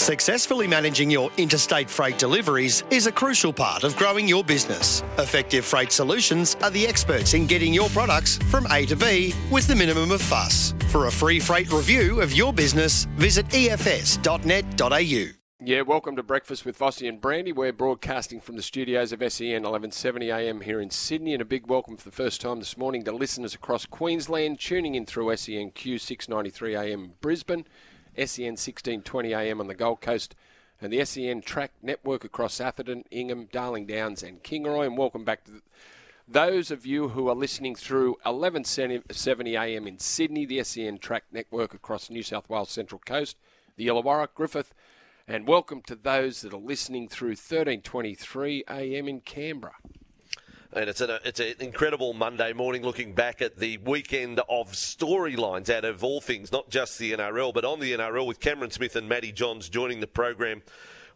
Successfully managing your interstate freight deliveries is a crucial part of growing your business. Effective Freight Solutions are the experts in getting your products from A to B with the minimum of fuss. For a free freight review of your business, visit efs.net.au. Yeah, welcome to Breakfast with Vossy and Brandy. We're broadcasting from the studios of SEN 1170 AM here in Sydney, and a big welcome for the first time this morning to listeners across Queensland tuning in through E SEN Q 693 AM Brisbane, SEN 1620 AM on the Gold Coast, and the SEN Track Network across Atherton, Ingham, Darling Downs, and Kingaroy. And welcome back to those of you who are listening through 1170 AM in Sydney, the SEN Track Network across New South Wales Central Coast, the Illawarra, Griffith, and welcome to those that are listening through 1323 AM in Canberra. And it's an, it's an incredible Monday morning looking back at the weekend of storylines out of all things, not just the NRL, but on the NRL with Cameron Smith and Matty Johns joining the program.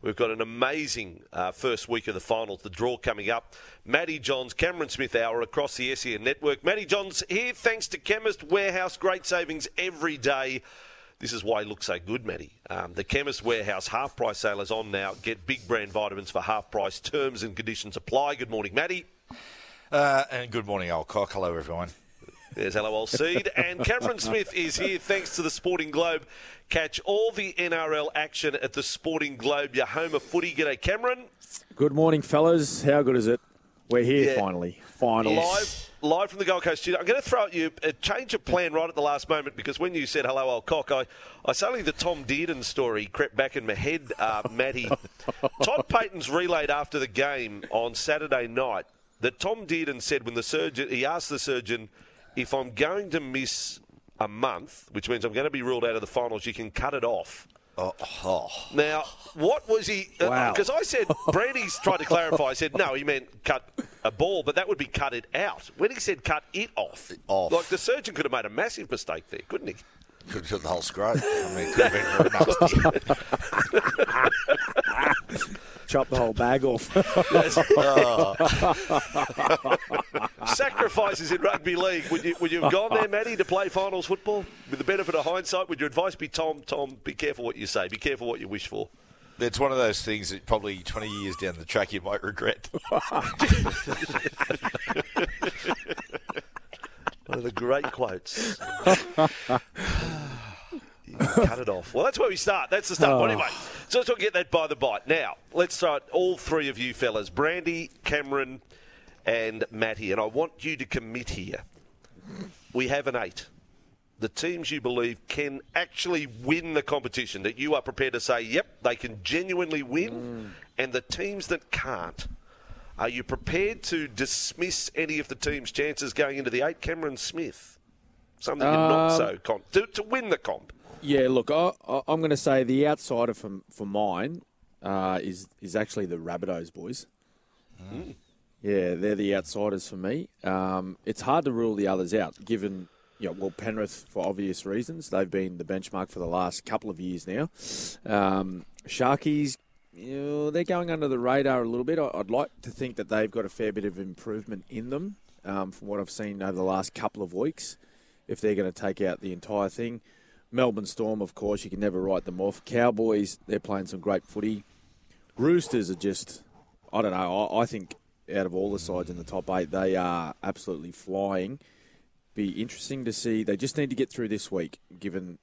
We've got an amazing uh, first week of the finals, the draw coming up. Matty Johns, Cameron Smith Hour across the SEN network. Matty Johns here thanks to Chemist Warehouse. Great savings every day. This is why he looks so good, Matty. Um, the Chemist Warehouse half price sale is on now. Get big brand vitamins for half price. Terms and conditions apply. Good morning, Matty. Uh, and good morning, old cock. Hello, everyone. There's LOL Seed. And Cameron Smith is here thanks to the Sporting Globe. Catch all the NRL action at the Sporting Globe, your home of footy. G'day, Cameron. Good morning, fellas. How good is it? We're here Yeah. finally. Finals. Live, live from the Gold Coast studio. I'm going to throw at you a change of plan right at the last moment because when you said hello, old cock, I, I suddenly the Tom Dearden story crept back in my head, uh, Matty. Todd Payten's relayed after the game on Saturday night that Tom did and said when the surgeon he asked the surgeon if I'm going to miss a month, which means I'm going to be ruled out of the finals, you can cut it off. Oh, oh. Now, what was he? Uh, wow. Because I said Brandy's tried to clarify. I said no, he meant cut a ball, but that would be cut it out. When he said cut it off, Off. like the surgeon could have made a massive mistake there, couldn't he? Could have got the whole scrote. I mean, could have been very nasty. Chop the whole bag off. Sacrifices in rugby league. Would you would you have gone there, Matty, to play finals football? With the benefit of hindsight, would your advice be Tom? Tom, be careful what you say. Be careful what you wish for. It's one of those things that probably 20 years down the track you might regret. One of the great quotes. Cut it off. Well, that's where we start. That's the start. Well, anyway, so let's get that by the bite. Now, let's start. All three of you fellas, Brandy, Cameron, and Matty, and I want you to commit here. We have an eight. The teams you believe can actually win the competition, that you are prepared to say, yep, they can genuinely win, and the teams that can't. Are you prepared to dismiss any of the team's chances going into the eight? Cameron Smith, something you're not Um, so con to, to win the comp. Yeah, look, I, I'm going to say the outsider for, for mine uh, is is actually the Rabbitohs boys. Yeah, they're the outsiders for me. Um, it's hard to rule the others out, given, you know, well, Penrith, for obvious reasons, they've been the benchmark for the last couple of years now. Um, Sharkies, you know, they're going under the radar a little bit. I- I'd like to think that they've got a fair bit of improvement in them um, from what I've seen over the last couple of weeks, if they're going to take out the entire thing. Melbourne Storm, of course, you can never write them off. Cowboys, they're playing some great footy. Roosters are just, I don't know, I, I think out of all the sides in the top eight, they are absolutely flying. Be interesting to see. They just need to get through this week, given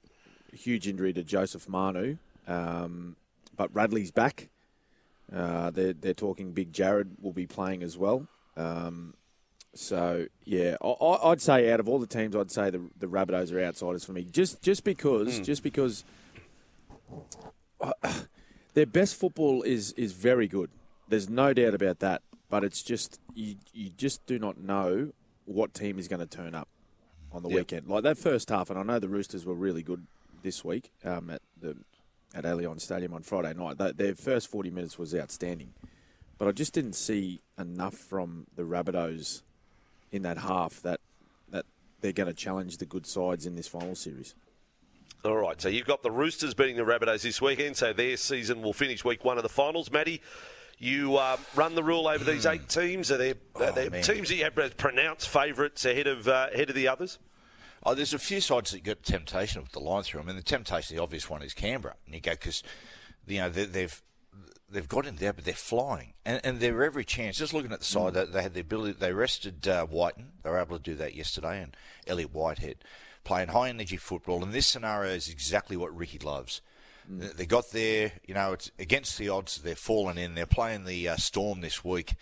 huge injury to Joseph Manu. Um, but Radley's back. Uh, they're, they're talking Big Jared will be playing as well. Um, so yeah, I, I'd say out of all the teams, I'd say the the Rabbitohs are outsiders for me. Just just because just because uh, their best football is is very good. There's no doubt about that. But it's just you you just do not know what team is going to turn up on the Yep. weekend. Like that first half, and I know the Roosters were really good this week um, at the at Allianz Stadium on Friday night. They, their first 40 minutes was outstanding, but I just didn't see enough from the Rabbitohs in that half that that they're going to challenge the good sides in this final series. All right, so you've got the Roosters beating the Rabbitohs this weekend, so their season will finish week one of the finals. Matty, you um, run the rule over these eight teams. Are there, are Oh, there teams that you have as pronounced favourites ahead of uh, ahead of the others? Oh, there's a few sides that get temptation with the line through. I mean, the temptation, the obvious one is Canberra. And you go because, you know, they, they've they've got in there, but they're flying, and, and they're every chance. Just looking at the side, they, they had the ability. They rested uh, Wighton. They were able to do that yesterday, and Elliot Whitehead playing high energy football. And this scenario is exactly what Ricky loves. They they got there, you know, it's against the odds. They're falling in. They're playing the uh, Storm this week.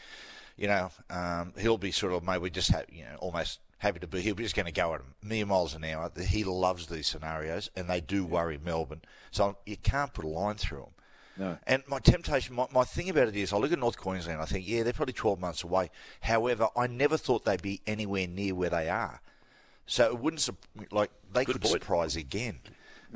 You know, um, he'll be sort of maybe just ha- you know almost happy to be. He'll be just going to go at a million miles an hour. He loves these scenarios, and they do worry Melbourne. So you can't put a line through them. No. And my temptation, my, my thing about it is, I look at North Queensland, I think, yeah, they're probably 12 months away. However, I never thought they'd be anywhere near where they are. So it wouldn't, like, they Good could point. surprise again.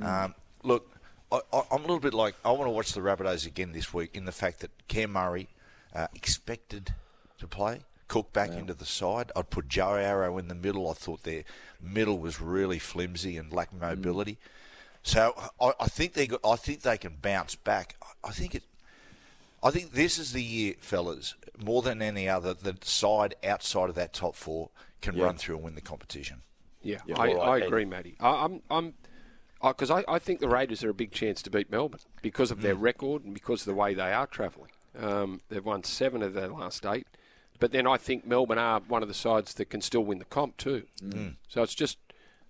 Um, look, I, I'm a little bit like, I want to watch the Rabbitohs again this week in the fact that Cam Murray uh, expected to play. Cook back into the side. I'd put Jai Arrow in the middle. I thought their middle was really flimsy and lacked mobility. So I, I think they got, I think they can bounce back. I, I think it. I think this is the year, fellas, more than any other, the side outside of that top four can run through and win the competition. Yeah, Yeah. I, All right, I agree, Matty. I, I'm, I'm, because I, I think the Raiders are a big chance to beat Melbourne because of Mm. their record and because of the way they are travelling. Um, they've won seven of their last eight, but then I think Melbourne are one of the sides that can still win the comp too. Mm. So it's just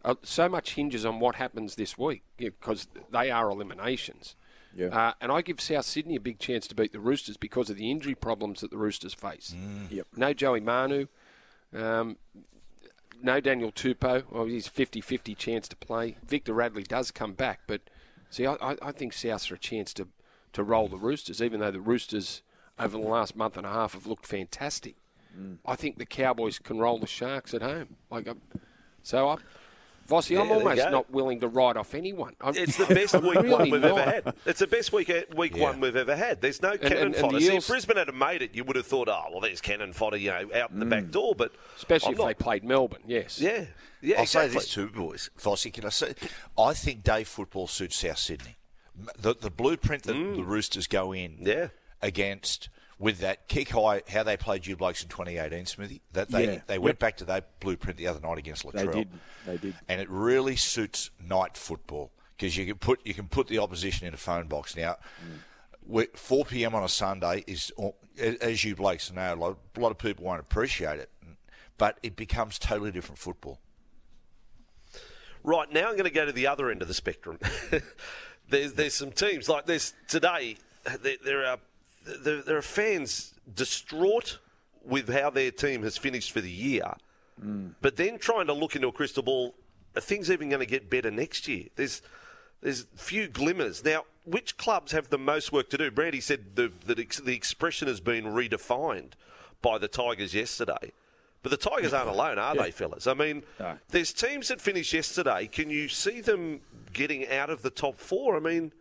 uh, so much hinges on what happens this week because they are eliminations. Yeah. Uh, and I give South Sydney a big chance to beat the Roosters because of the injury problems that the Roosters face. Yep. No Joey Manu. Um, no Daniel Tupou. Well, he's 50-50 chance to play. Victor Radley does come back, but see, I, I- I think Souths are a chance to, to roll the Roosters, even though the Roosters over the last month and a half have looked fantastic. I think the Cowboys can roll the Sharks at home. Like, i so I, Vossi, I'm Yeah, there you almost not willing to write off anyone. I'm, It's the best I'm week one we've not. ever had. It's the best week week Yeah. one we've ever had. There's no cannon and- and fodder. the See, if Brisbane had made it, you would have thought, oh, well, there's cannon fodder, you know, out in the back door. But Especially I'm if not- they played Melbourne, yes. Yeah, yeah, I'll exactly. say this too, boys. Vossy, can I say? I think day football suits South Sydney. The, the blueprint that the Roosters go in Mm. Yeah. against with that kick high, how they played you blokes in 2018, Smithy. That they Yeah. they went back to that blueprint the other night against Latrell. They did. They did. and it really suits night football because you can put you can put the opposition in a phone box now. we- 4 p.m. on a Sunday is, as you blokes know, a lot of people won't appreciate it, but it becomes totally different football. Right now, I'm going to go to the other end of the spectrum. there's there's some teams like this today. There, there are there, there are fans distraught with how their team has finished for the year, but then trying to look into a crystal ball. Are things even going to get better next year? There's there's few glimmers now. Which clubs have the most work to do? Brandy said the the, ex- the expression has been redefined by the Tigers yesterday. But the Tigers aren't alone, are they, fellas? I mean, No. there's teams that finished yesterday. Can you see them getting out of the top four? I mean,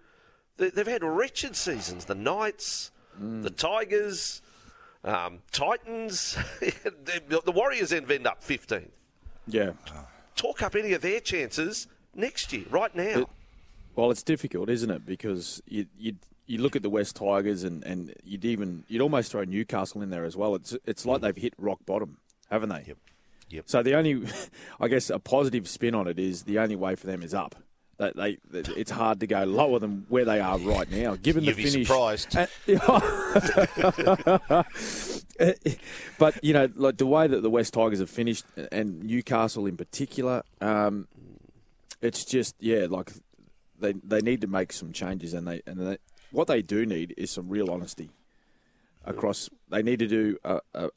they, they've had wretched seasons. The Knights, the Tigers, um, Titans. the, the Warriors then end up 15th. Yeah. Talk up any of their chances next year, right now. It- Well, it's difficult, isn't it? Because you you you look at the West Tigers and, and you'd even you'd almost throw Newcastle in there as well. It's it's like they've hit rock bottom, haven't they? Yep. Yep. So the only, I guess, a positive spin on it is the only way for them is up. They, it's hard to go lower than where they are right now, given You'd the be finish. surprised. But you know, like the way that the West Tigers have finished, and Newcastle in particular, um, it's just yeah, like they they need to make some changes, and they and they, what they do need is some real honesty across. They need to do a, a,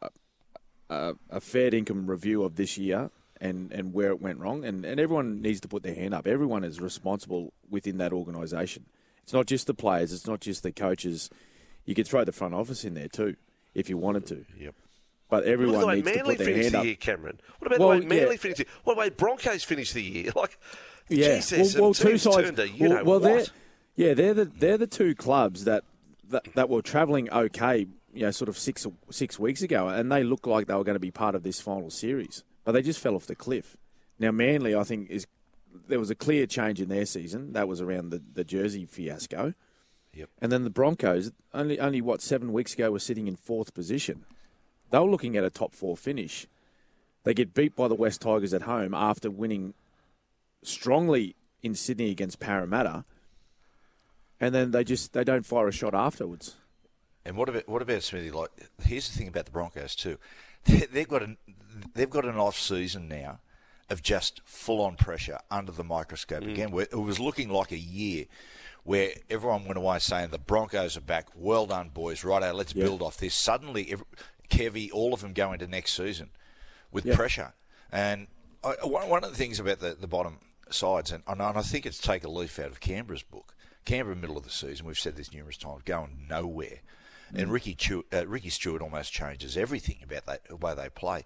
a, a fair income review of this year. And, and where it went wrong, and, and everyone needs to put their hand up. Everyone is responsible within that organisation. It's not just the players. It's not just the coaches. You could throw the front office in there too, if you wanted to. Yep. But everyone the way needs to put their hand the up. year, Cameron. What about Well, the way Manly yeah. finished the year? What about the way Broncos finished the year? Like, Yeah, some well, well two sides. to, you well, know well, they're what? yeah, they're the they're the two clubs that that, that were travelling okay, you know, sort of six six weeks ago, and they looked like they were going to be part of this final series, but they just fell off the cliff. Now Manly, I think, is there was a clear change in their season. That was around the, the Jersey fiasco. Yep. And then the Broncos, only only what seven weeks ago, were sitting in fourth position. They were looking at a top four finish. They get beat by the West Tigers at home after winning strongly in Sydney against Parramatta, and then they just they don't fire a shot afterwards. And what about what about Smithy? Like, here's the thing about the Broncos too. They- They've got an they've got an off season now of just full on pressure under the microscope mm. again. Where it was looking like a year where everyone went away saying the Broncos are back. Well done, boys. Right out. let's build off this. Suddenly, every, Kevy, all of them go into next season with pressure. And I, one, one of the things about the, the bottom sides, and, and I think it's take a leaf out of Canberra's book. Canberra, middle of the season, we've said this numerous times, going nowhere. And Ricky, Chew, uh, Ricky Stuart almost changes everything about that, the way they play.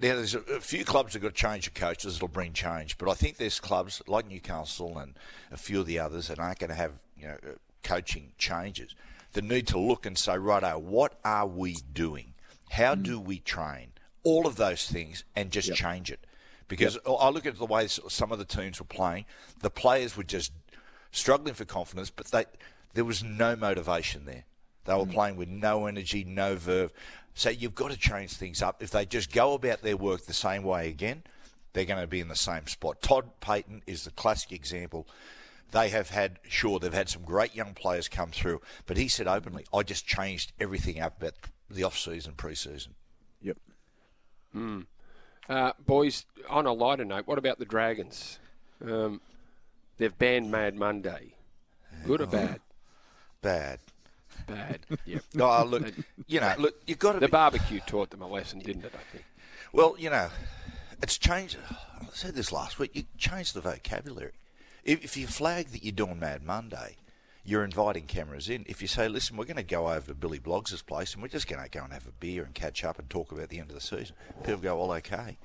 Now, there's a, a few clubs that got to change of coaches that'll bring change, but I think there's clubs like Newcastle and a few of the others that aren't going to have you know uh, coaching changes that need to look and say, righto, what are we doing? How do we train? All of those things and just change it. Because I look at the way some of the teams were playing, the players were just struggling for confidence, but they there was no motivation there. They were playing with no energy, no verve. So you've got to change things up. If they just go about their work the same way again, they're going to be in the same spot. Todd Payten is the classic example. They have had, sure, they've had some great young players come through, but he said openly, I just changed everything up about the off season, pre season. Yep. Uh, boys, on a lighter note, what about the Dragons? Um, they've banned Mad Monday. Good or bad? Bad. Bad. Yep. No, look, you know, look, you've got to The be, barbecue taught them a lesson, didn't it? I think. Well, you know, it's changed. I said this last week. You change the vocabulary. If, if you flag that you're doing Mad Monday, you're inviting cameras in. If you say, "Listen, we're going to go over to Billy Bloggs' place and we're just going to go and have a beer and catch up and talk about the end of the season," people go, "Well, okay."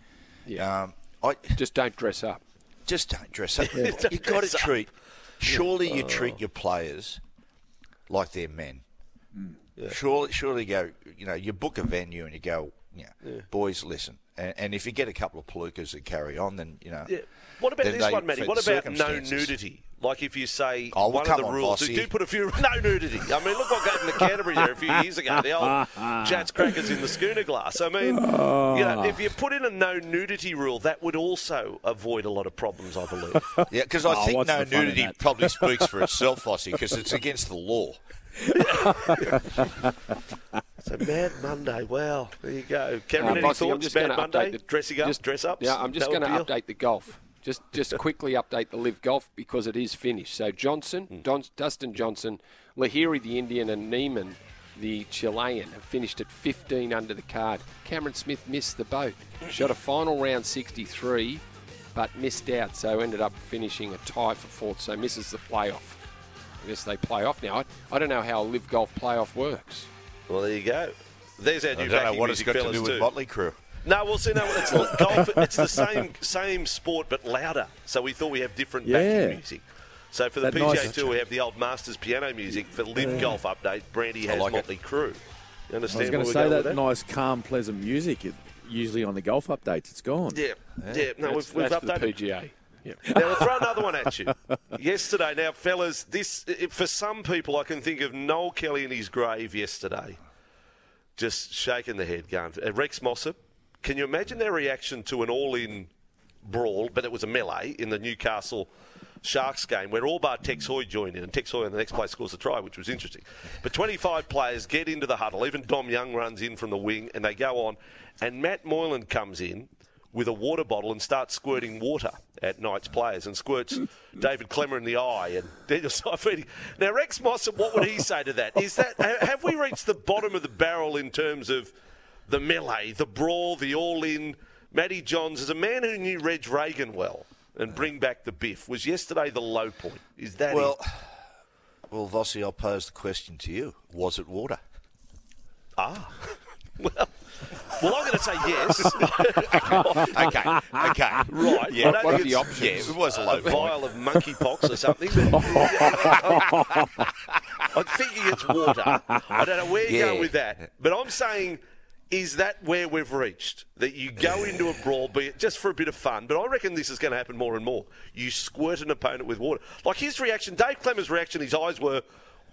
Yeah. Um, I Just don't dress up. just don't dress up. You've got to treat. Surely you treat your players like they're men. Surely, surely go. You know, you book a venue and you go. You know, boys, listen. And, and if you get a couple of palookas that carry on, then you know. Yeah. What about this they one, Matty? What about no nudity? Like if you say Oh, well, one of the on, rules, Vossy. do put a few no nudity. I mean, look what happened to Canterbury there a few years ago. The old Jats crackers in the schooner glass. I mean, oh. you know, if you put in a no nudity rule, that would also avoid a lot of problems, I believe. Yeah, because I Oh, think no the fun in nudity probably speaks for itself, Vossy, because it's against the law. So Mad Monday, wow, there you go. Cameron, Uh, any I'm thoughts? just Mad Monday, the- dressing up, just- dress ups. Yeah, I'm just going to update the golf. Just just quickly update the live golf because it is finished. So Johnson, Hmm. Don, Dustin Johnson, Lahiri the Indian, and Niemann the Chilean have finished at 15 under the card. Cameron Smith missed the boat, shot a final round 63, but missed out, so ended up finishing a tie for fourth. So misses the playoff. I guess they play off now. I, I don't know how a live golf playoff works. Well, there you go. There's our I new don't know backing what it's music got to do with too. Motley Crue. No, well, see, no, it's golf. It's the same same sport but louder. So we thought we have different Yeah. backing music. So for the That PGA nice- Tour, we have the old Masters piano music. For Live Golf Update, Brandy has like it. Motley Crue. You I understand was going to we're say going that nice, calm, pleasant music. Usually on the golf updates, it's gone. Yeah, yeah. No, That's, we've, we've that's the. PGA. Yep. Now we'll throw another one at you. Yesterday, now fellas, this for some people, I can think of Noel Kelly in his grave yesterday, just shaking the head, going uh, Rex Mossop. Can you imagine their reaction to an all-in brawl, but it was a melee in the Newcastle Sharks game where all but Tex Hoy joined in, and Tex Hoy in the next place scores a try, which was interesting. But 25 players get into the huddle. Even Dom Young runs in from the wing, and they go on. And Matt Moylan comes in with a water bottle and starts squirting water at Knights players and squirts David Klemmer in the eye and Daniel Saifiti. Now, Rex Mossop, what would he say to that? Is that have we reached the bottom of the barrel in terms of the melee, the brawl, the all-in? Matty Johns, as a man who knew Reg Reagan well and bring back the biff, was yesterday the low point? Is that Well, it? well, Vossy, I'll pose the question to you: Was it water? Ah, well, well, I'm going to say yes. okay, okay, Right. Yeah, I don't What are think the it's options? yeah, it was a a vial of monkeypox or something. I'm thinking it's water. I don't know where you're Yeah. going with that, but I'm saying is that where we've reached? That you go into a brawl, be it just for a bit of fun, but I reckon this is going to happen more and more. You squirt an opponent with water. Like his reaction, Dave Klemmer's reaction, his eyes were,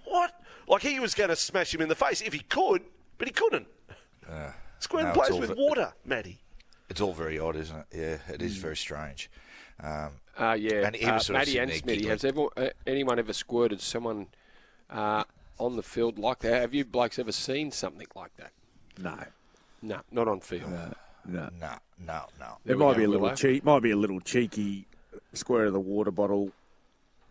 what? Like he was going to smash him in the face if he could, but he couldn't. Uh, Squirting no, players with ve- water, Matty. It's all very odd, isn't it? Yeah, it is very strange. Um, Uh, yeah, And he uh, was sort of Matty sitting and there Smitty, has ever, uh, anyone ever squirted someone uh, on the field like that? Have you blokes ever seen something like that? No, No, not on field. no. no, no, no. There we might be a little Willow. cheek, might be a little cheeky square of the water bottle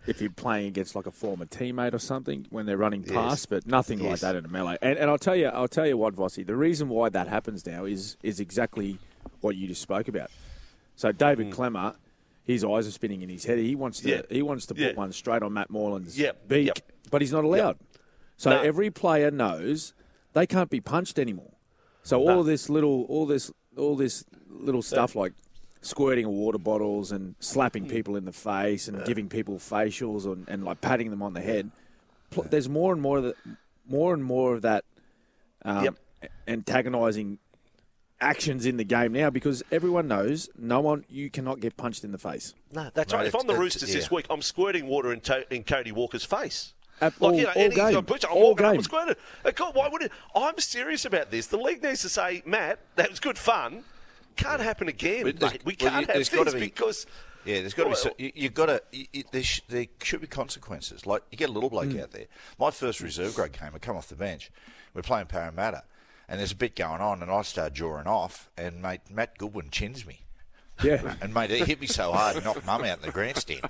if you're playing against like a former teammate or something when they're running past, but nothing like that in a melee. And, and I'll tell you, I'll tell you what, Vossy, the reason why that happens now is is exactly what you just spoke about. So David mm. Klemmer, his eyes are spinning in his head. He wants to Yeah. he wants to put Yeah. one straight on Matt Moylan's Yep. beak, Yep. but he's not allowed. So No. every player knows they can't be punched anymore. So all this little, all this, all this little stuff like squirting water bottles and slapping people in the face and giving people facials and, and like patting them on the head. Pl- There's more and more of that, more and more of that um, Yep. antagonising actions in the game now because everyone knows no one you cannot get punched in the face. No, that's No, right. If I'm the it's- Roosters this week, I'm squirting water in, to- in Cody Walker's face. At Like, all, you know, all and he's game. got push, I'm all walking up and squirting. God, why would it? I'm serious about this. The league needs to say, Matt, that was good fun. Can't happen again, Mate, we well, can't you, have this be, because. Yeah, there's got to Well- be. So, you, you got to. You, you- there, sh- there should be consequences. Like you get a little bloke hmm. out there. My first reserve grade game, I come off the bench. We're playing Parramatta, and there's a bit going on, and I start drawing off, and mate Matt Goodwin chins me. Yeah. And mate, he hit me so hard, he knocked mum out in the grandstand.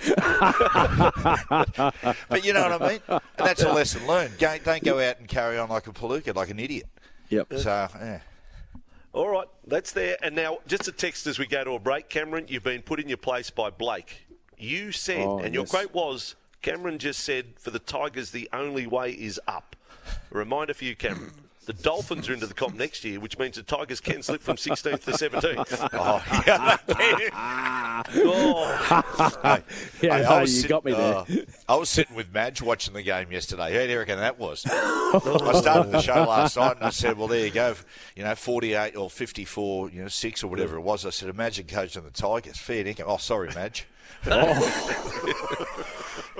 but you know what I mean? And that's a lesson learned. Go, don't go out and carry on like a palooka, like an idiot. Yep. So, yeah. All right, that's there. And now, just a text as we go to a break. Cameron, you've been put in your place by Blake. You said, Oh, and your yes. quote was, Cameron just said, for the Tigers, the only way is up. A reminder for you, Cameron. The Dolphins are into the comp next year, which means the Tigers can slip from 16th to 17th. Oh, yeah. Oh, Yeah, Hey, no, I was you sit- got me there. uh, I was sitting with Madge watching the game yesterday. How do you reckon that was? I started the show last night and I said, well, there you go. You know, 48 or 54, you know, 6 or whatever it was. I said, imagine coaching the Tigers. Fair income. Oh, sorry, Madge.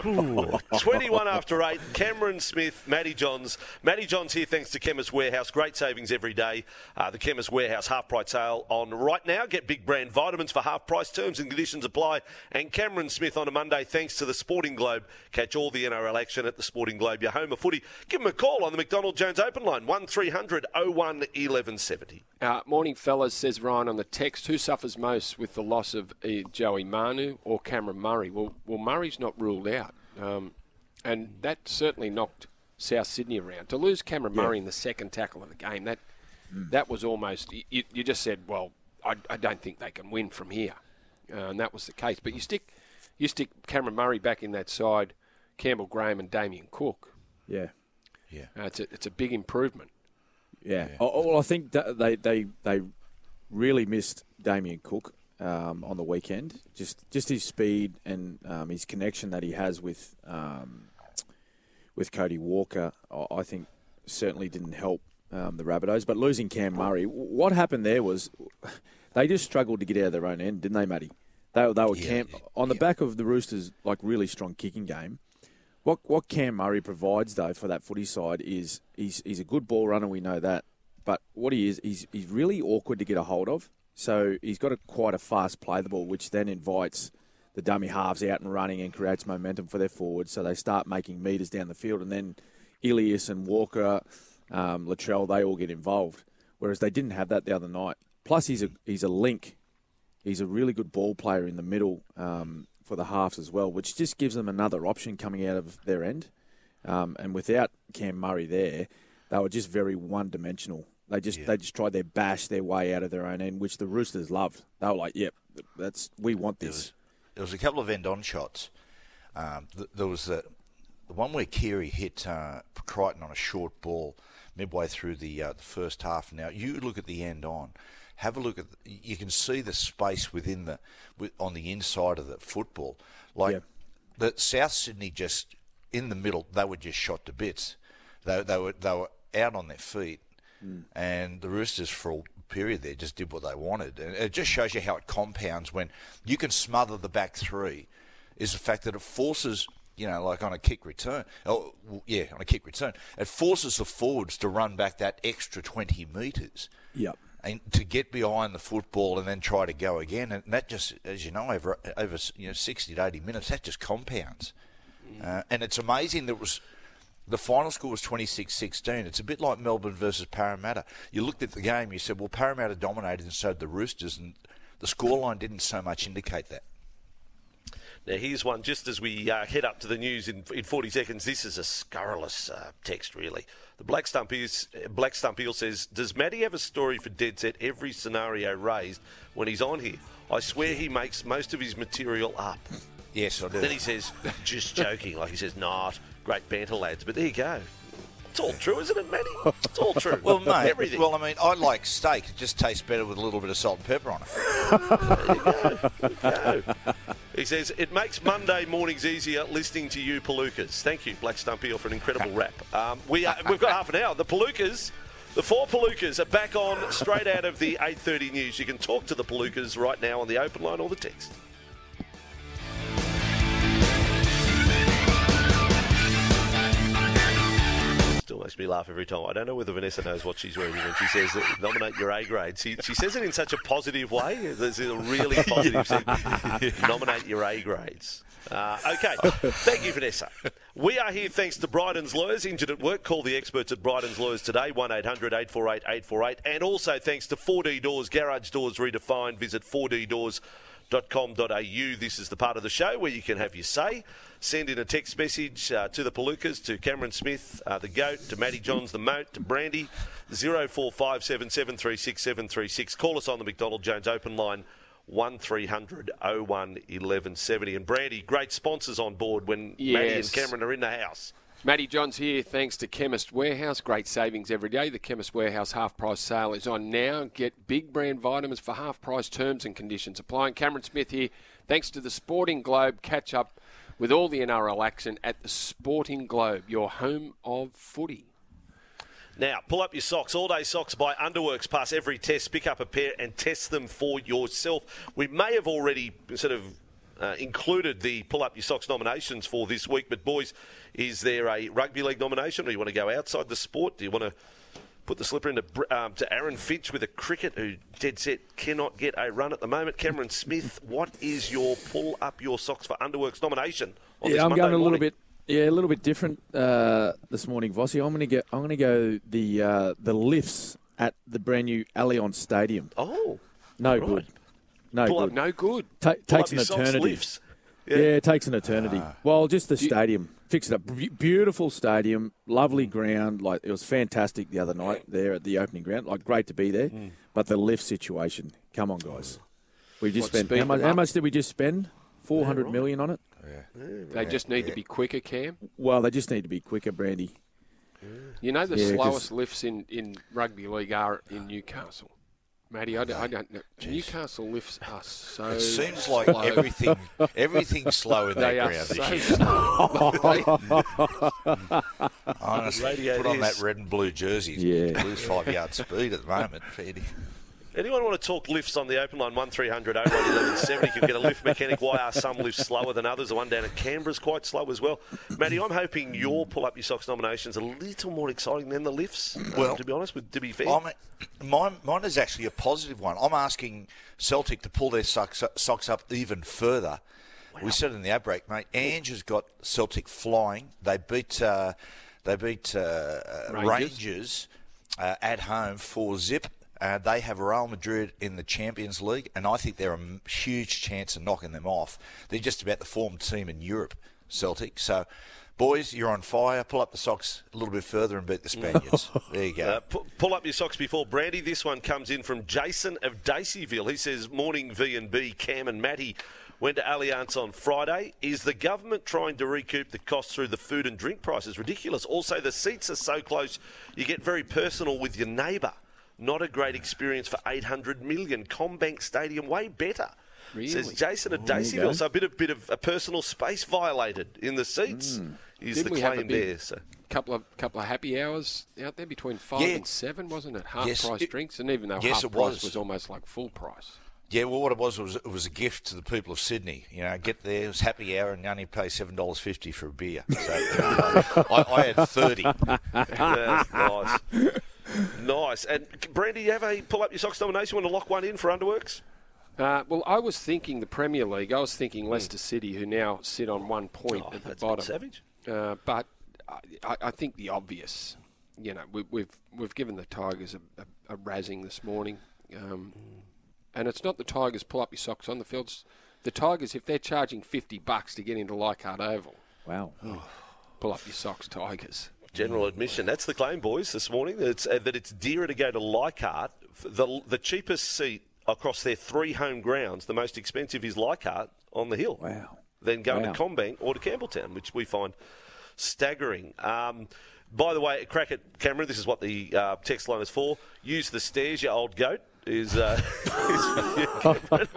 21 after 8. Cameron Smith, Matty Johns. Matty Johns here thanks to Chemist Warehouse. Great savings every day. Uh, the Chemist Warehouse half price sale on right now. Get big brand vitamins for half price. Terms and conditions apply. And Cameron Smith on a Monday thanks to the Sporting Globe. Catch all the NRL action at the Sporting Globe, your home of footy. Give them a call on the McDonald Jones open line 1300 01 1170. Uh, morning, fellas, says Ryan on the text. Who suffers most with the loss of uh, Joey Manu or Cameron Murray? Well, well, Murray's not ruled out, um, and that certainly knocked South Sydney around. To lose Cameron Murray in the second tackle of the game, that that was almost. You, you just said, well, I, I don't think they can win from here, uh, and that was the case. But you stick you stick Cameron Murray back in that side, Campbell Graham and Damien Cook. Yeah. Uh, it's a, it's a big improvement. Yeah. Oh, well, I think they, they they really missed Damien Cook um, on the weekend. Just just his speed and um, his connection that he has with um, with Cody Walker, I think certainly didn't help um, the Rabbitohs. But losing Cam Murray, what happened there was they just struggled to get out of their own end, didn't they, Matty? They, they were Yeah, camp on the yeah. back of the Roosters' like really strong kicking game. What what Cam Murray provides though for that footy side is he's he's a good ball runner. We know that, but what he is he's he's really awkward to get a hold of. So he's got a quite a fast play the ball, which then invites the dummy halves out and running and creates momentum for their forwards. So they start making meters down the field, and then Ilias and Walker, um, Latrell, they all get involved. Whereas they didn't have that the other night. Plus, he's a he's a link. He's a really good ball player in the middle um, for the halves as well, which just gives them another option coming out of their end. Um, and without Cam Murray there, they were just very one dimensional. They just they just tried their bash their way out of their own end, which the Roosters loved. They were like, "Yep, that's we want There this." was, there was a couple of end-on shots. Um, th- there was the, the one where Keary hit uh, Crichton on a short ball midway through the, uh, the first half. Now you look at the end-on, have a look at. The, you can see the space within the with, on the inside of the football. Like Yeah. the South Sydney just in the middle, they were just shot to bits. They, they were they were out on their feet. And the Roosters for a period there just did what they wanted, and it just shows you how it compounds when you can smother the back three. Is the fact that it forces. You know, like on a kick return. Oh, yeah, on a kick return. It forces the forwards to run back that extra 20 metres Yep. and to get behind the football and then try to go again, and that just, as you know, over over you know sixty to eighty minutes, that just compounds. Uh, and it's amazing that it was the final score was 26-16. It's a bit like Melbourne versus Parramatta. You looked at the game, you said, well, Parramatta dominated, and so did the Roosters, and the scoreline didn't so much indicate that. Now, here's one just as we uh, head up to the news in, in 40 seconds. This is a scurrilous uh, text, really. The Black Stump, is, Black Stump Eel says Does Matty have a story for Dead Set every scenario raised when he's on here? I swear he makes most of his material up. Yes, I do. Then he says, Just joking. Like he says, Not. Great banter, lads. But there you go. It's all true, isn't it, Matty? It's all true. well, mate. Everything. Well, I mean, I like steak. It just tastes better with a little bit of salt and pepper on it. go. He says, it makes Monday mornings easier listening to you, Palookas. Thank you, Black Stumpy, for an incredible rap. Um, we are, we've got half an hour. The Palookas, the four Palookas are back on straight out of the 8.30 news. You can talk to the Palookas right now on the open line or the text. Still makes me laugh every time. I don't know whether Vanessa knows what she's reading when she says that nominate your A grade. She, she says it in such a positive way. There's a really positive sense. nominate your A grades. Uh, okay, thank you, Vanessa. We are here thanks to Bryden's Lawyers. Injured at work, call the experts at Bryden's Lawyers today, 1800 848 848. And also thanks to 4D Doors, Garage Doors Redefined. Visit 4ddoors.com.au. This is the part of the show where you can have your say. Send in a text message uh, to the Palookas, to Cameron Smith, uh, the GOAT, to Matty Johns, the Moat, to Brandy, 0457 736 736. Call us on the McDonald Jones open line. 1300 01 1170. And Brandy, great sponsors on board when Matty and Cameron are in the house. Matty Johns here, thanks to Chemist Warehouse. Great savings every day. The Chemist Warehouse half price sale is on now. Get big brand vitamins for half price terms and conditions. Applying Cameron Smith here, thanks to the Sporting Globe. Catch up with all the NRL action at the Sporting Globe, your home of footy. Now, pull up your socks. All day socks by Underworks. Pass every test, pick up a pair, and test them for yourself. We may have already sort of uh, included the pull up your socks nominations for this week, but boys, is there a rugby league nomination, or you want to go outside the sport? Do you want to put the slipper into um, to Aaron Finch with a cricket who dead set cannot get a run at the moment? Cameron Smith, what is your pull up your socks for Underworks nomination? On this Yeah, I'm Monday going a little morning? bit. Yeah, a little bit different uh, this morning, Vossy. I'm going to get. I'm going to go the uh, the lifts at the brand new Allianz Stadium. Oh, No right. good. No Pull up good. No good. Ta- pull takes up an your socks eternity. lifts. Yeah. it takes an eternity. Ah. well, just the you- stadium. Fix it up. Be- beautiful stadium, lovely mm. ground. Like it was fantastic the other night there at the opening ground. Like great to be there. Mm. But the lift situation. Come on, guys. Mm. We just What, spent how much, them how much did we just spend? Four hundred million on it. Oh, they just need to be quicker, Cam. Well, they just need to be quicker, Brandy. You know the Yeah, 'cause- slowest lifts in, in rugby league are in Newcastle. Matty, I don't, I don't know. Newcastle lifts are so. It seems like slow. everything, everything's slow in that They are ground this year. Honestly, put on that red and blue jersey. Yeah. lose five yard speed at the moment. Fair dinkum. Anyone want to talk lifts on the open line? 1300 01 1170. You can get a lift mechanic. Why are some lifts slower than others? The one down at Canberra is quite slow as well. Matty, I'm hoping your pull up your socks nominations a little more exciting than the lifts. um, Well, to be honest, with to be fair. I'm, mine, mine is actually a positive one. I'm asking Celtic to pull their socks, socks up even further. We said in the outbreak, mate. Ange has got Celtic flying. They beat uh, they beat uh, uh, Rangers. Rangers, uh, at home for zip. Uh, they have Real Madrid in the Champions League, and I think they're a huge chance of knocking them off. They're just about the formed team in Europe, Celtic. So, boys, you're on fire. Pull up the socks a little bit further and beat the Spaniards. there you go. Uh, pu- pull up your socks before Brandy. This one comes in from Jason of Daceyville. He says, "Morning V and B, Cam and Matty went to Allianz on Friday. Is the government trying to recoup the cost through the food and drink prices? Ridiculous. Also, the seats are so close, you get very personal with your neighbour. Not a great experience for 800 million. CommBank Stadium way better." Says Jason there. Daceyville. So a bit of bit of a personal space violated in the seats. Hmm. is Didn't the we have a claim big- there. So. couple of couple of happy hours out there between five Yeah. and seven, wasn't it? Half Yes, price it- drinks, and even though yes, half it price was. was almost like full price. Yeah, well, what it was was it was a gift to the people of Sydney. You know, get there, it was happy hour, and you only pay seven dollars fifty for a beer. So I, I had thirty. That's nice. Nice. And Brandy, you have a pull up your socks nomination? Want to lock one in for Underworks? Uh, well, I was thinking the Premier League. I was thinking Leicester City, who now sit on one point Oh, at the that's a bit bottom. savage. Uh, but I, I- I think the obvious, you know, we, we've we've given the Tigers a, a, a razzing this morning, um, and it's not the Tigers pull up your socks on the fields. The Tigers, if they're charging fifty bucks to get into Leichhardt Oval, Wow. pull up your socks, Tigers. General admission. That's the claim, boys, this morning. It's, uh, that it's dearer to go to Leichhardt. The, the cheapest seat across their three home grounds, the most expensive is Leichhardt on the hill. Wow. Then going Wow. to CommBank or to Campbelltown, which we find staggering. Um, by the way, crack it, Cameron. This is what the uh, text line is for. Use the stairs, you old goat. Is, uh, is for you, Cameron.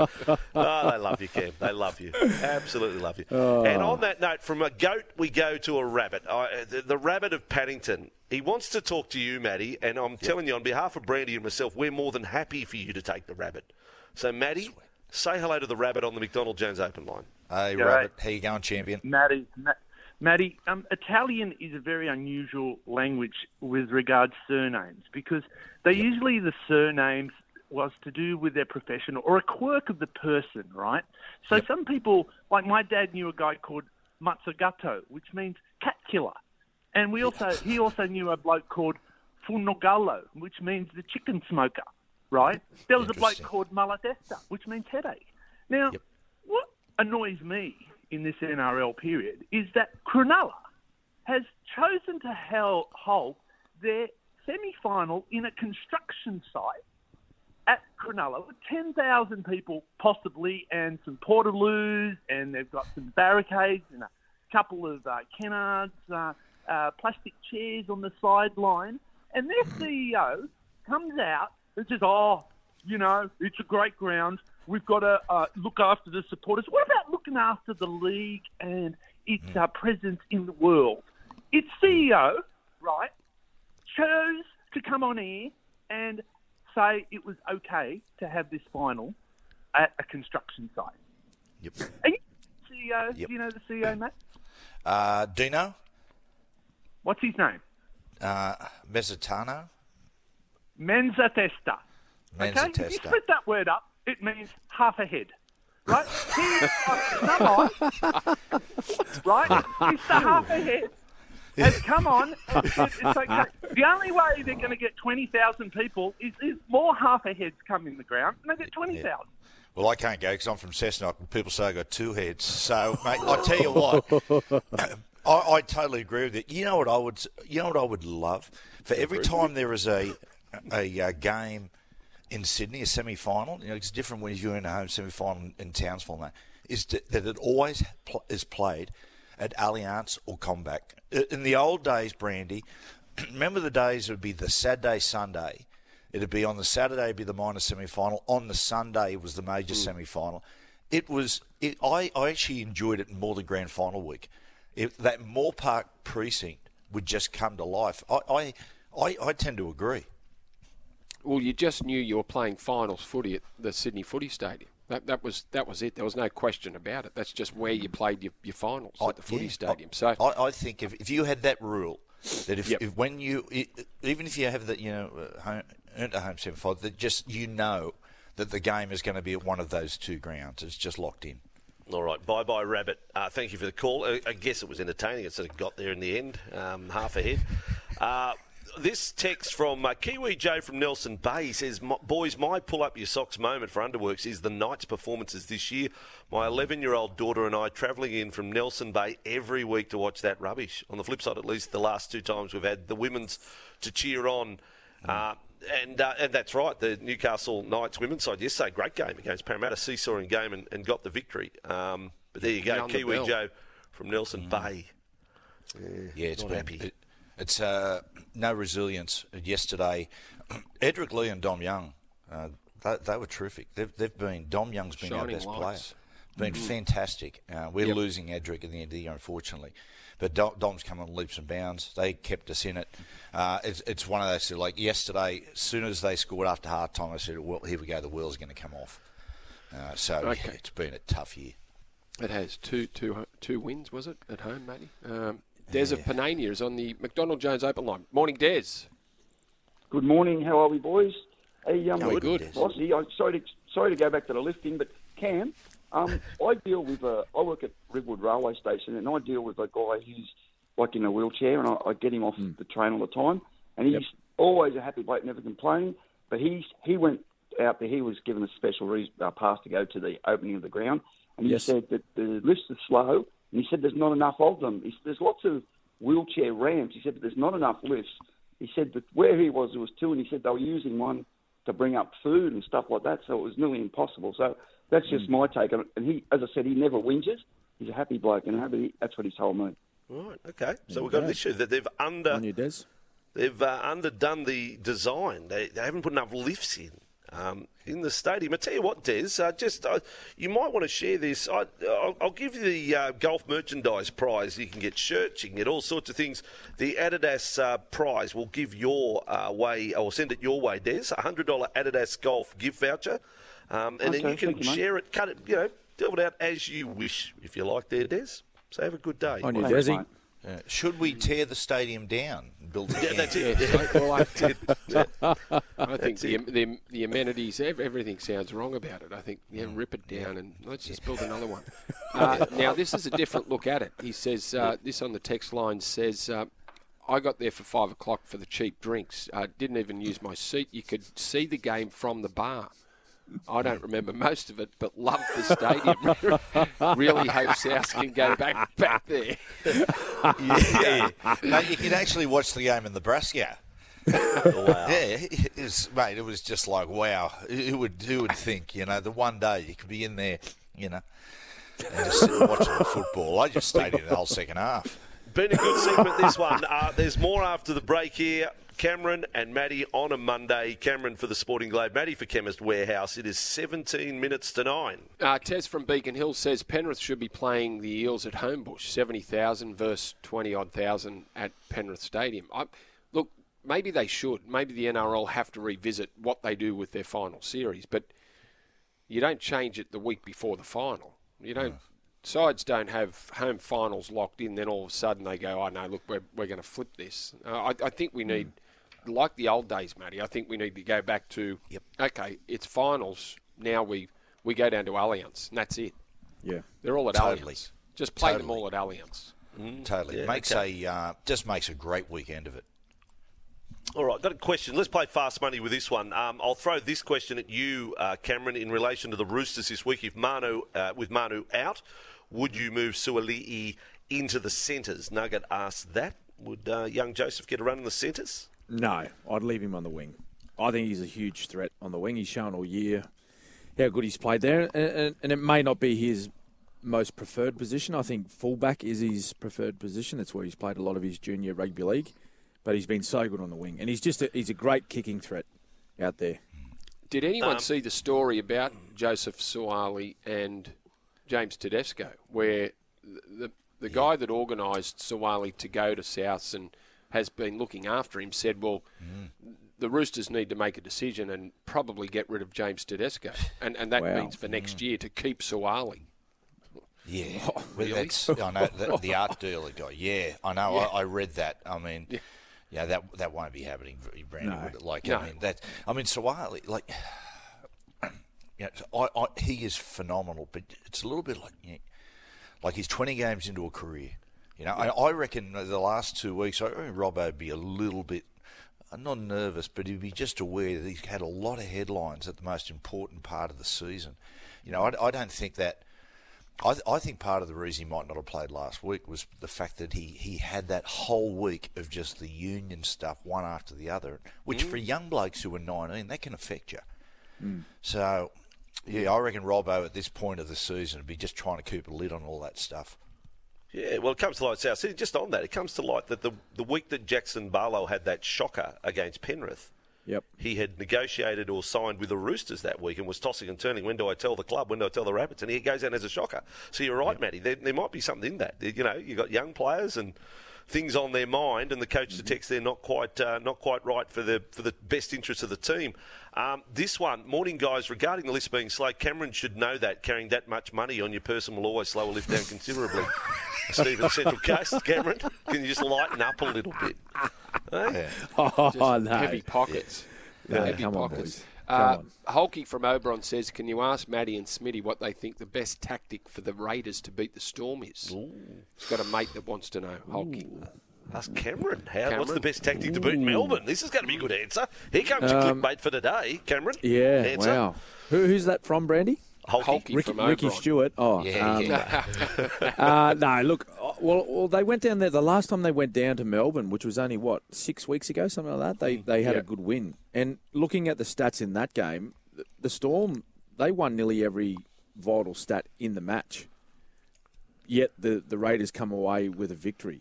oh, they love you, Cam. They love you. Absolutely love you. And on that note, from a goat, we go to a rabbit. I, the, the rabbit of Paddington. He wants to talk to you, Matty, and I'm telling you, on behalf of Brandy and myself, we're more than happy for you to take the rabbit. So, Matty, say hello to the rabbit on the McDonald Jones open line. Hey, Yeah, Rabbit, how you going, champion? Matty, Ma- Matty, um, Italian is a very unusual language with regards surnames because they usually the surnames was to do with their profession or a quirk of the person, right? So some people, like my dad, knew a guy called Mazzugato, which means cat killer, and we also he also knew a bloke called Funogallo, which means the chicken smoker, right? There was a bloke called Malatesta, which means headache. Now, what annoys me in this NRL period is that Cronulla has chosen to hold their semi-final in a construction site at Cronulla with 10,000 people possibly and some portaloos and they've got some barricades and a couple of uh, Kennards, uh, uh, plastic chairs on the sideline. And their CEO comes out and says, oh, you know, it's a great ground. We've got to uh, look after the supporters. What about looking after the league and its uh, presence in the world? Its CEO, right, chose to come on air and say it was okay to have this final at a construction site. Yep. Are you CEO? Yep. Do you know the CEO, Matt? Uh, Dino, What's his name? uh, Mezzatano, Menza Testa. Okay? If you split that word up, it means half a head. Right? He's on. Right? Mr. Half a head has come on. said It's okay. The only way they're going to get 20,000 people is more half a heads come in the ground and they get 20,000. Well, I can't go because I'm from Cessnock and people say I've got two heads. So, mate, I tell you what, I, I totally agree with it. You know what I would, you know what I would love for every time there is a a, uh game in Sydney, a semi-final. You know, it's different when you're in a home semi-final in Townsville. and That is to, that it always pl- is played at Allianz or CommBank. In the old days, Brandy, remember the days it would be the Saturday Sunday. It'd be on the Saturday, it'd be the minor semi final. On the Sunday it was the major mm. semi final. It was. It, I, I actually enjoyed it more than grand final week. If that Moore Park precinct would just come to life. I, I, I, I tend to agree. Well, you just knew you were playing finals footy at the Sydney Footy Stadium. That, that was that was it. There was no question about it. That's just where you played your, your finals at the footy yeah, stadium. I, So I, I think if, if you had that rule, that if, Yep. if when you even if you have the you know uh, home, earned a home semi final, that just you know that the game is going to be at one of those two grounds. It's just locked in. All right, bye bye, Rabbit. Uh, thank you for the call. I, I guess it was entertaining. It sort of got there in the end, um, half ahead. Uh, this text from uh, Kiwi Joe from Nelson Bay he says, Boys, my pull up your socks moment for Underworks is the Knights' performances this year. My 11 year old daughter and I travelling in from Nelson Bay every week to watch that rubbish. On the flip side, at least the last two times we've had the women's to cheer on. Uh, and, uh, and that's right. The Newcastle Knights women's side yesterday, great game against Parramatta, seesawing game and, and got the victory. Um, but there you go, Kiwi. Joe from Nelson Bay. Yeah, it's Not been, happy. it- it's uh, no resilience. Yesterday, Edric Lee and Dom Young, uh, they, they were terrific. They've, they've been Dom Young's been our best lights. player. been fantastic. Uh, we're Yep. losing Edric at the end of the year, unfortunately. But Dom, Dom's come on leaps and bounds. They kept us in it. Uh, it's, it's one of those, like yesterday, as soon as they scored after half time, I said, well, here we go, the wheel's going to come off. Uh, so Okay. it's been a tough year. It has two, two, two wins, was it, at home, Matty? Um, Des of Panania is on the McDonald Jones open line. Morning, Des. Good morning. How are we, boys? Hey, um, How are we, good? Vossy, I'm sorry to sorry to go back to the lifting, but Cam, um, I deal with a. I work at Redwood Railway Station, and I deal with a guy who's like in a wheelchair, and I, I get him off the train all the time, and he's always a happy bloke, never complaining. But he's he went out there. He was given a special re- uh, pass to go to the opening of the ground, and he Yes. said that the lifts are slow, and he said there's not enough of them. He, there's lots of wheelchair ramps. He said, but there's not enough lifts. He said that where he was, there was two, and he said they were using one to bring up food and stuff like that, so it was nearly impossible. So that's just my take on it. And he, as I said, he never whinges. He's a happy bloke, and happy, that's what he told me. Right. Okay. So we've got an issue that they've under On you, Des. they've uh, underdone the design. They, they haven't put enough lifts in um, in the stadium. I tell you what, Des, uh, just uh, you might want to share this. I, I'll, I'll give you the uh, golf merchandise prize. You can get shirts, you can get all sorts of things. The Adidas uh, prize will give your uh, way, or send it your way, Des. A hundred dollar Adidas golf gift voucher, um, and then you can you, share it, cut it, you know, deal it out as you wish, if you like, there, Des. So have a good day. On you, Thanks, Desi. Mate. Uh, should we tear the stadium down and build it Yeah, that's it. Yeah, well, I, I think the, it. the, the amenities, everything sounds wrong about it. I think, yeah, rip it down and let's just build another one. Uh, now, this is a different look at it. He says, uh, this on the text line says, uh, I got there for five o'clock for the cheap drinks. Uh, didn't even use my seat. You could see the game from the bar. I don't remember most of it, but loved the stadium. really hope South can go back back there. yeah. no, you could actually watch the game in Nebraska. wow. Yeah, it was, mate. It was just like wow. Who would who would think? You know, the one day you could be in there, you know, and just sit watching the football. I just stayed in the whole second half. Been a good segment, this one. Uh, there's more after the break here. Cameron and Matty on a Monday. Cameron for the Sporting Globe, Matty for Chemist Warehouse. It is 17 minutes to 9. Uh, Tez from Beacon Hill says Penrith should be playing the Eels at Homebush, 70,000 versus 20 odd thousand at Penrith Stadium. I, look, maybe they should. Maybe the NRL have to revisit what they do with their final series, but you don't change it the week before the final. You don't. Sides don't have home finals locked in, then all of a sudden they go, oh no, look, we're, we're going to flip this. Uh, I, I think we need, like the old days, Matty, I think we need to go back to, okay, it's finals. Now we, we go down to Allianz, and that's it. Yeah. They're all at Totally. Allianz. Just play them Totally. all at Allianz. Totally, Yeah, makes okay. a uh, just makes a great weekend of it. All right, got a question. Let's play fast money with this one. Um, I'll throw this question at you, uh, Cameron, in relation to the Roosters this week. If Manu, uh, with Manu out, would you move Suaalii into the centres? Nugget asked that. Would uh, young Joseph get a run in the centres? No, I'd leave him on the wing. I think he's a huge threat on the wing. He's shown all year how good he's played there, and, and, and it may not be his most preferred position. I think fullback is his preferred position. That's where he's played a lot of his junior rugby league, but he's been so good on the wing, and he's just a, he's a great kicking threat out there. Did anyone um, see the story about Joseph Suaalii and James Tedesco, where the the, the guy that organised Suaalii to go to Souths and has been looking after him said, well, the Roosters need to make a decision and probably get rid of James Tedesco, and and that Wow. means for next mm. year to keep Suaalii. Yeah, Oh, Well, really? that's I know the, the art dealer guy. Yeah, I know. I, I read that. I mean, yeah. that that won't be happening, for you, Brandon. No. Like, No. I mean, that. I mean, Suaalii, like, you know, I, I, he is phenomenal, but it's a little bit like, you know, like he's twenty games into a career. You know, I, I reckon the last two weeks, I reckon Robbo would be a little bit. uh, Not nervous, but he'd be just aware that he's had a lot of headlines at the most important part of the season. You know, I, I don't think that I, th- I think part of the reason he might not have played last week was the fact that he, he had that whole week of just the union stuff one after the other, which for young blokes who are 19, that can affect you. So, yeah, I reckon Robbo at this point of the season would be just trying to keep a lid on all that stuff. Yeah, well, it comes to light, South City. Just on that, it comes to light that the the week that Jaxson Paulo had that shocker against Penrith, Yep. He had negotiated or signed with the Roosters that week and was tossing and turning. When do I tell the club? When do I tell the Rabbits? And he goes out as a shocker. So you're right, Matty. There, there might be something in that. You know, you've got young players and things on their mind, and the coach detects they're not quite uh, not quite right for the for the best interests of the team. Um, this one, morning guys, regarding the list being slow, Cameron should know that carrying that much money on your person will always slow a lift down considerably. Stephen Central Coast, Cameron, can you just lighten up a little bit? Hey? Oh, no. Heavy pockets. No, heavy come on, pockets. boys. Uh, Hulky from Oberon says, "Can you ask Matty and Smitty what they think the best tactic for the Raiders to beat the Storm is?" He's got a mate that wants to know. Hulky. Ask Cameron. How, What's the best tactic to beat Melbourne? This is going to be a good answer. Here comes your Um, clickbait for today, Cameron. Yeah, Answer. wow. Who, who's that from, Brandy? Hulky. Ricky, from Ricky Stuart. Oh, Yeah, um, yeah. uh, no, look, uh, well, well, they went down there. The last time they went down to Melbourne, which was only what six weeks ago, something like that. They they had Yeah. a good win. And looking at the stats in that game, the, the Storm they won nearly every vital stat in the match. Yet the the Raiders come away with a victory.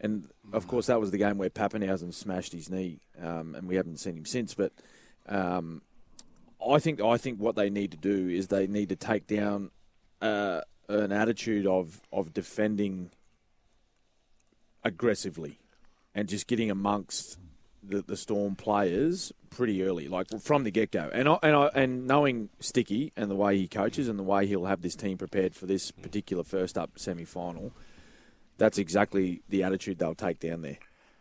And of course, that was the game where Papenhuyzen smashed his knee, um, and we haven't seen him since. But um, I think I think what they need to do is they need to take down uh, an attitude of of defending aggressively and just getting amongst the, the Storm players pretty early, like from the get go. And I, and I, and knowing Sticky and the way he coaches and the way he'll have this team prepared for this particular first up semi final, that's exactly the attitude they'll take down there.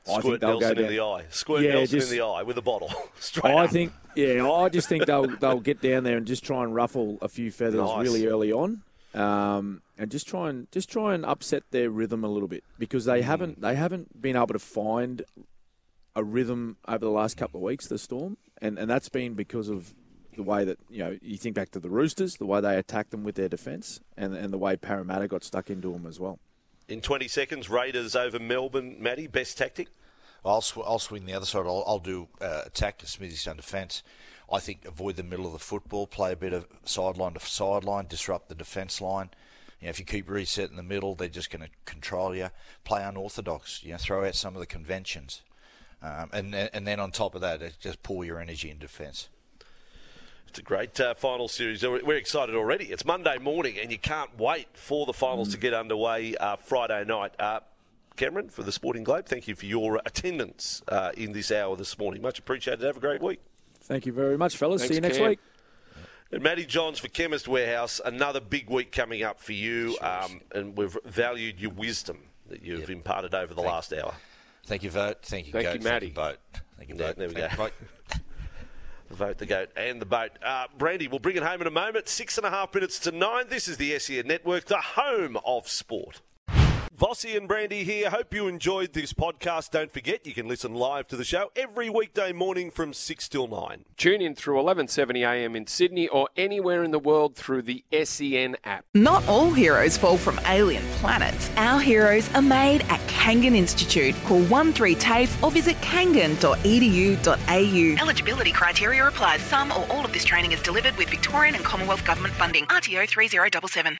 I Squirt they'll Nelson go in the eye. Squirt Yeah, Nelson just- in the eye with a bottle. Straight I up. think, yeah, I just think they'll they'll get down there and just try and ruffle a few feathers Nice. really early on, um, and just try and just try and upset their rhythm a little bit because they haven't they haven't been able to find a rhythm over the last couple of weeks. The Storm, and and that's been because of the way that you know you think back to the Roosters, the way they attacked them with their defence, and and the way Parramatta got stuck into them as well. In 20 seconds, Raiders over Melbourne. Matty, best tactic? I'll, sw- I'll swing the other side. I'll, I'll do uh, attack. Smithy's done defence. I think avoid the middle of the football. Play a bit of sideline to sideline. Disrupt the defence line. You know, if you keep reset in the middle, they're just going to control you. Play unorthodox. You know, throw out some of the conventions, um, and and then on top of that, just pour your energy in defence. It's a great uh, final series. We're we're excited already. It's Monday morning, and you can't wait for the finals to get underway uh, Friday night. Uh, Cameron, for the Sporting Globe, thank you for your attendance uh, in this hour this morning. Much appreciated. Have a great week. Thank you very much, fellas. See you next Cam. week. And Matty Johns for Chemist Warehouse, another big week coming up for you, um, and we've valued your wisdom that you've imparted over the last hour. Thank you, vote. Thank you, Thank Goat. you, Matty. Thank you, boat. Thank you, Yeah, there we Thank go. Boat. Vote the goat and the boat. Uh, Brandy, we'll bring it home in a moment. Six and a half minutes to nine. This is the SEN Network, the home of sport. Vossy and Brandy here. Hope you enjoyed this podcast. Don't forget, you can listen live to the show every weekday morning from 6 till 9. Tune in through 11:70 a.m. in Sydney or anywhere in the world through the SEN app. Not all heroes fall from alien planets. Our heroes are made at Kangan Institute. Call 13TAFE or visit kangan.edu.au. Eligibility criteria applies. Some or all of this training is delivered with Victorian and Commonwealth Government funding. RTO 3077.